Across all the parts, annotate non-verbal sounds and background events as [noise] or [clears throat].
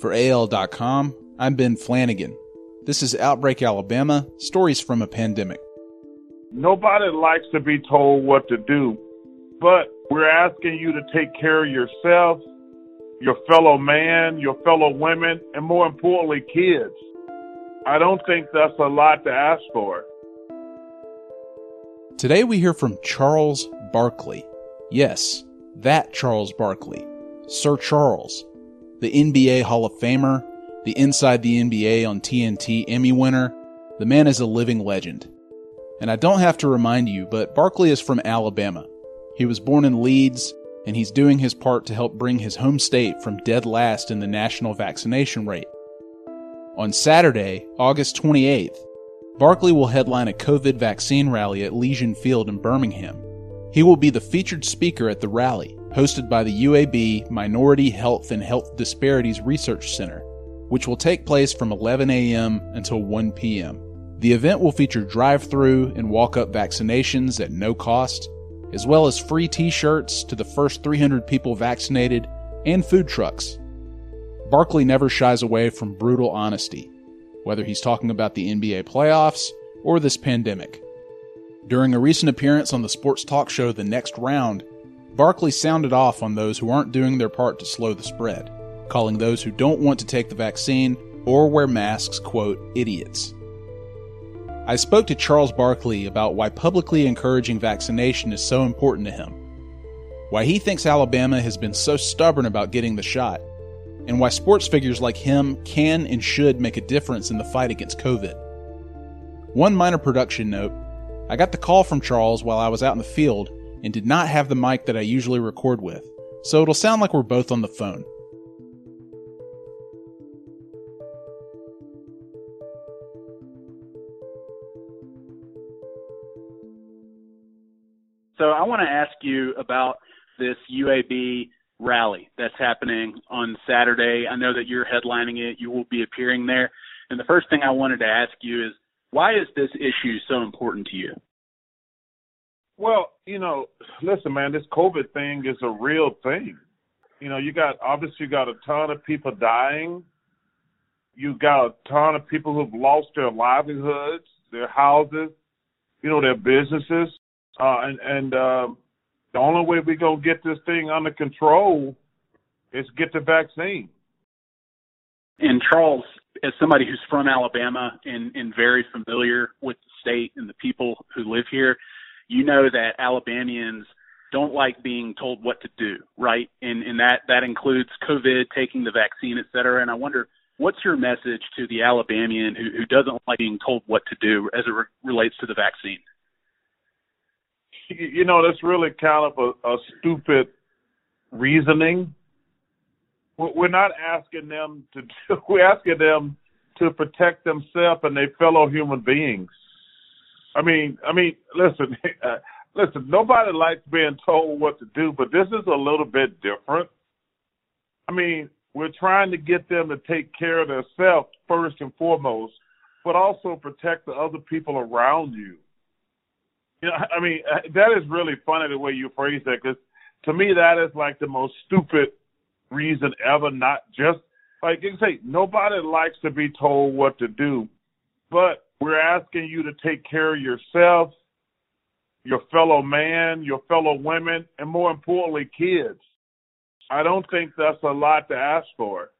For AL.com, I'm Ben Flanagan. This is Outbreak Alabama Stories from a Pandemic. Nobody likes to be told what to do, but we're asking you to take care of yourself, your fellow man, your fellow women, and more importantly, kids. I don't think that's a lot to ask for. Today we hear from Charles Barkley. Yes, that Charles Barkley. Sir Charles, the NBA Hall of Famer, the Inside the NBA on TNT Emmy winner. The man is a living legend. And I don't have to remind you, but Barkley is from Alabama. He was born in Leeds, and he's doing his part to help bring his home state from dead last in the national vaccination rate. On Saturday, August 28th, Barkley will headline a COVID vaccine rally at Legion Field in Birmingham. He will be the featured speaker at the rally, hosted by the UAB Minority Health and Health Disparities Research Center, which will take place from 11 a.m. until 1 p.m. The event will feature drive through and walk up vaccinations at no cost, as well as free t shirts to the first 300 people vaccinated and food trucks. Barkley never shies away from brutal honesty, whether he's talking about the NBA playoffs or this pandemic. During a recent appearance on the sports talk show The Next Round, Barkley sounded off on those who aren't doing their part to slow the spread, calling those who don't want to take the vaccine or wear masks, quote, idiots. I spoke to Charles Barkley about why publicly encouraging vaccination is so important to him, why he thinks Alabama has been so stubborn about getting the shot, and why sports figures like him can and should make a difference in the fight against COVID. One minor production note I got the call from Charles while I was out in the field and did not have the mic that I usually record with, so it'll sound like we're both on the phone. So I want to ask you about this UAB rally that's happening on Saturday. I know that you're headlining it. You will be appearing there. And the first thing I wanted to ask you is why is this issue so important to you? Well, you know, listen, man, this COVID thing is a real thing. You know, you got obviously you got a ton of people dying. You got a ton of people who've lost their livelihoods, their houses, you know, their businesses, uh, and and uh, the only way we're gonna get this thing under control is get the vaccine. And Charles, as somebody who's from Alabama and, and very familiar with the state and the people who live here, you know that Alabamians don't like being told what to do, right? And and that that includes COVID, taking the vaccine, et cetera. And I wonder what's your message to the Alabamian who, who doesn't like being told what to do as it re- relates to the vaccine? you know, that's really kind of a, a stupid reasoning. We're not asking them to do, [laughs] we're asking them to protect themselves and their fellow human beings. I mean, I mean, listen, [laughs] uh, listen. Nobody likes being told what to do, but this is a little bit different. I mean, we're trying to get them to take care of themselves first and foremost, but also protect the other people around you. You know, I mean, uh, that is really funny the way you phrase that because to me that is like the most stupid reason ever. Not just like you say, nobody likes to be told what to do, but we're asking you to take care of yourself, your fellow man, your fellow women, and more importantly, kids. I don't think that's a lot to ask for.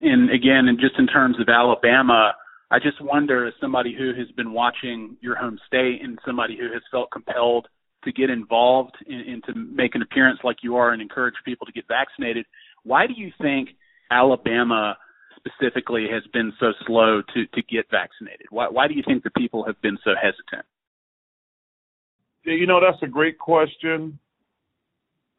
And again, and just in terms of Alabama, I just wonder, as somebody who has been watching your home state and somebody who has felt compelled to get involved and, to make an appearance like you are and encourage people to get vaccinated, why do you think Alabama specifically has been so slow to to get vaccinated? Why why do you think the people have been so hesitant? You know, that's a great question.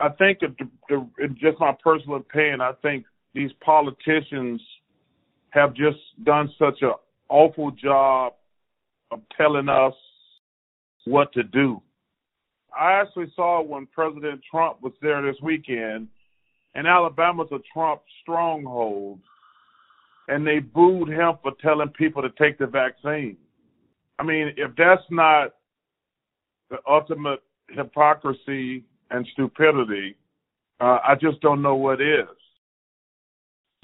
I think, the, the, in just my personal opinion, I think these politicians have just done such an awful job of telling us what to do. I actually saw when President Trump was there this weekend, and Alabama's a Trump stronghold, and they booed him for telling people to take the vaccine. I mean, if that's not the ultimate hypocrisy and stupidity, uh, I just don't know what is.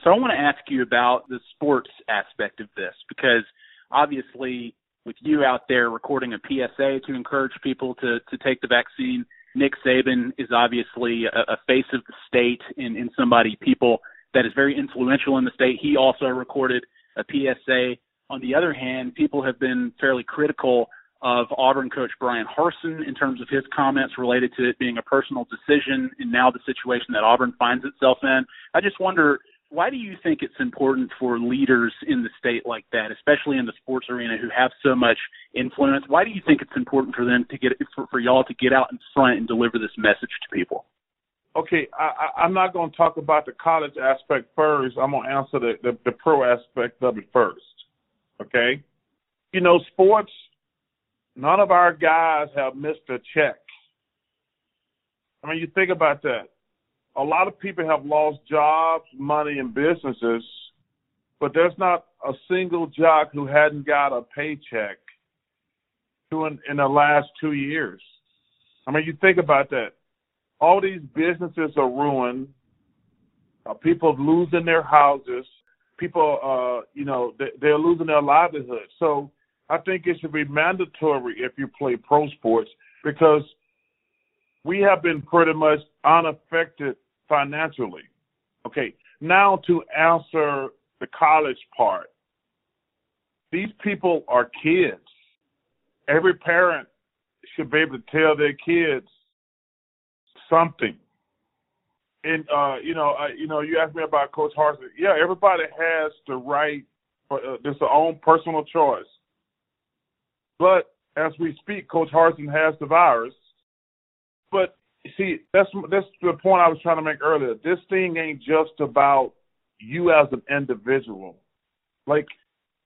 So I want to ask you about the sports aspect of this because obviously with you out there recording a PSA to encourage people to to take the vaccine, Nick Saban is obviously a, a face of the state and, and somebody people that is very influential in the state. He also recorded a PSA. On the other hand, people have been fairly critical of Auburn coach Bryan Harsin in terms of his comments related to it being a personal decision and now the situation that Auburn finds itself in. I just wonder why do you think it's important for leaders in the state like that, especially in the sports arena, who have so much influence? Why do you think it's important for them to get for, for y'all to get out in front and deliver this message to people? Okay, I, I'm not going to talk about the college aspect first. I'm going to answer the, the, the pro aspect of it first. Okay, you know, sports. None of our guys have missed a check. I mean, you think about that a lot of people have lost jobs, money, and businesses, but there's not a single jock who hadn't got a paycheck in, in the last two years. I mean, you think about that. All these businesses are ruined. Uh, people losing their houses. People, uh, you know, they, they're losing their livelihood. So I think it should be mandatory if you play pro sports because we have been pretty much unaffected financially. Okay, now to answer the college part. These people are kids. Every parent should be able to tell their kids something. And uh, you know, uh, you know, you asked me about Coach Harsin. Yeah, everybody has the right. Uh, it's their own personal choice. But as we speak, Coach Harsin has the virus. But see, that's that's the point I was trying to make earlier. This thing ain't just about you as an individual. Like,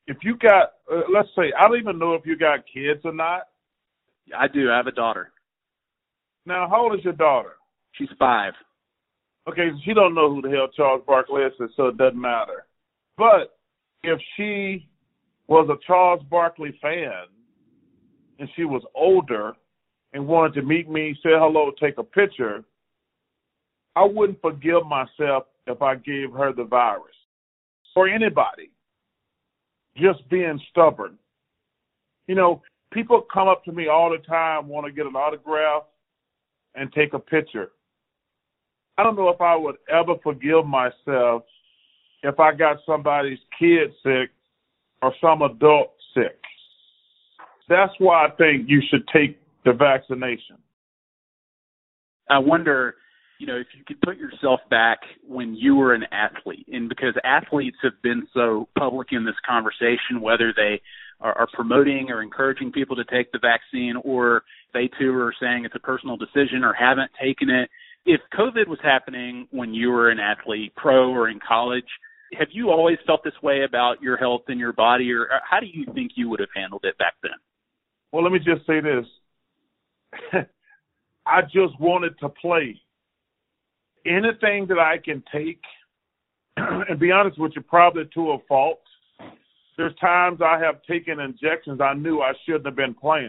if you got, uh, let's say, I don't even know if you got kids or not. I do. I have a daughter. Now, how old is your daughter? She's five. Okay, so she don't know who the hell Charles Barkley is, so it doesn't matter. But if she was a Charles Barkley fan and she was older and wanted to meet me, say hello, take a picture, I wouldn't forgive myself if I gave her the virus or anybody just being stubborn. You know, people come up to me all the time, want to get an autograph and take a picture. I don't know if I would ever forgive myself if I got somebody's kid sick or some adult sick. That's why I think you should take the vaccination. I wonder, you know, if you could put yourself back when you were an athlete, and because athletes have been so public in this conversation, whether they are, promoting or encouraging people to take the vaccine, or they too are saying it's a personal decision or haven't taken it. If COVID was happening when you were an athlete, pro or in college, have you always felt this way about your health and your body, or uh, how do you think you would have handled it back then? Well, let me just say this. [laughs] I just wanted to play. Anything that I can take, [clears throat] and be honest with you, probably to a fault. There's times I have taken injections I knew I shouldn't have been playing.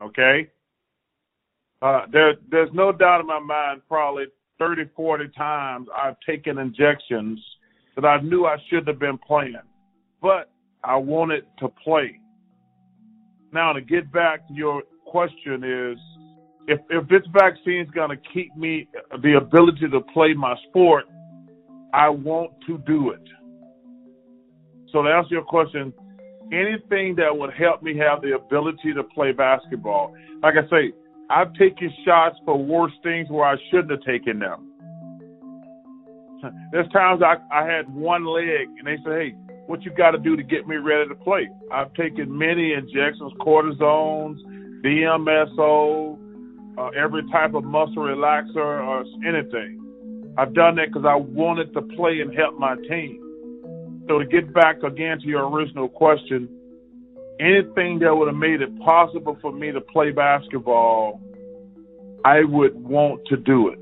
Okay? Uh, there, there's no doubt in my mind, probably 30, 40 times I've taken injections that I knew I shouldn't have been playing. But I wanted to play. Now, to get back to your question is if if this vaccine is going to keep me the ability to play my sport, I want to do it. So to answer your question, anything that would help me have the ability to play basketball. Like I say, I've taken shots for worse things where I shouldn't have taken them. [laughs] There's times I, I had one leg and they say, hey, what you got to do to get me ready to play? I've taken many injections, cortisones, DMSO, uh, every type of muscle relaxer or anything. I've done that because I wanted to play and help my team. So to get back again to your original question, anything that would have made it possible for me to play basketball, I would want to do it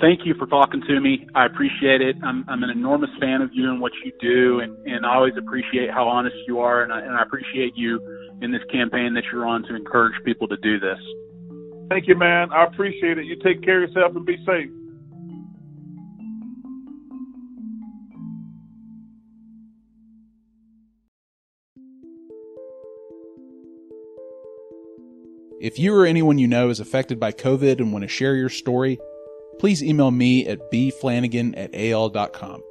thank you for talking to me. I appreciate it. I'm, I'm an enormous fan of you and what you do, and, and I always appreciate how honest you are, and I, and I appreciate you in this campaign that you're on to encourage people to do this. Thank you, man. I appreciate it. You take care of yourself and be safe. If you or anyone you know is affected by COVID and want to share your story, please email me at bflanagan at al.com.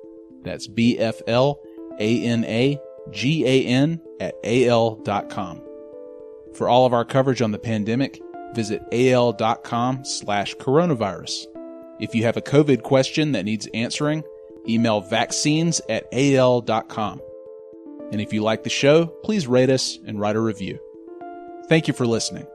That's B F L A N A G A N at al.com. For all of our coverage on the pandemic, visit al.com slash coronavirus. If you have a COVID question that needs answering, email vaccines at al.com. And if you like the show, please rate us and write a review. Thank you for listening.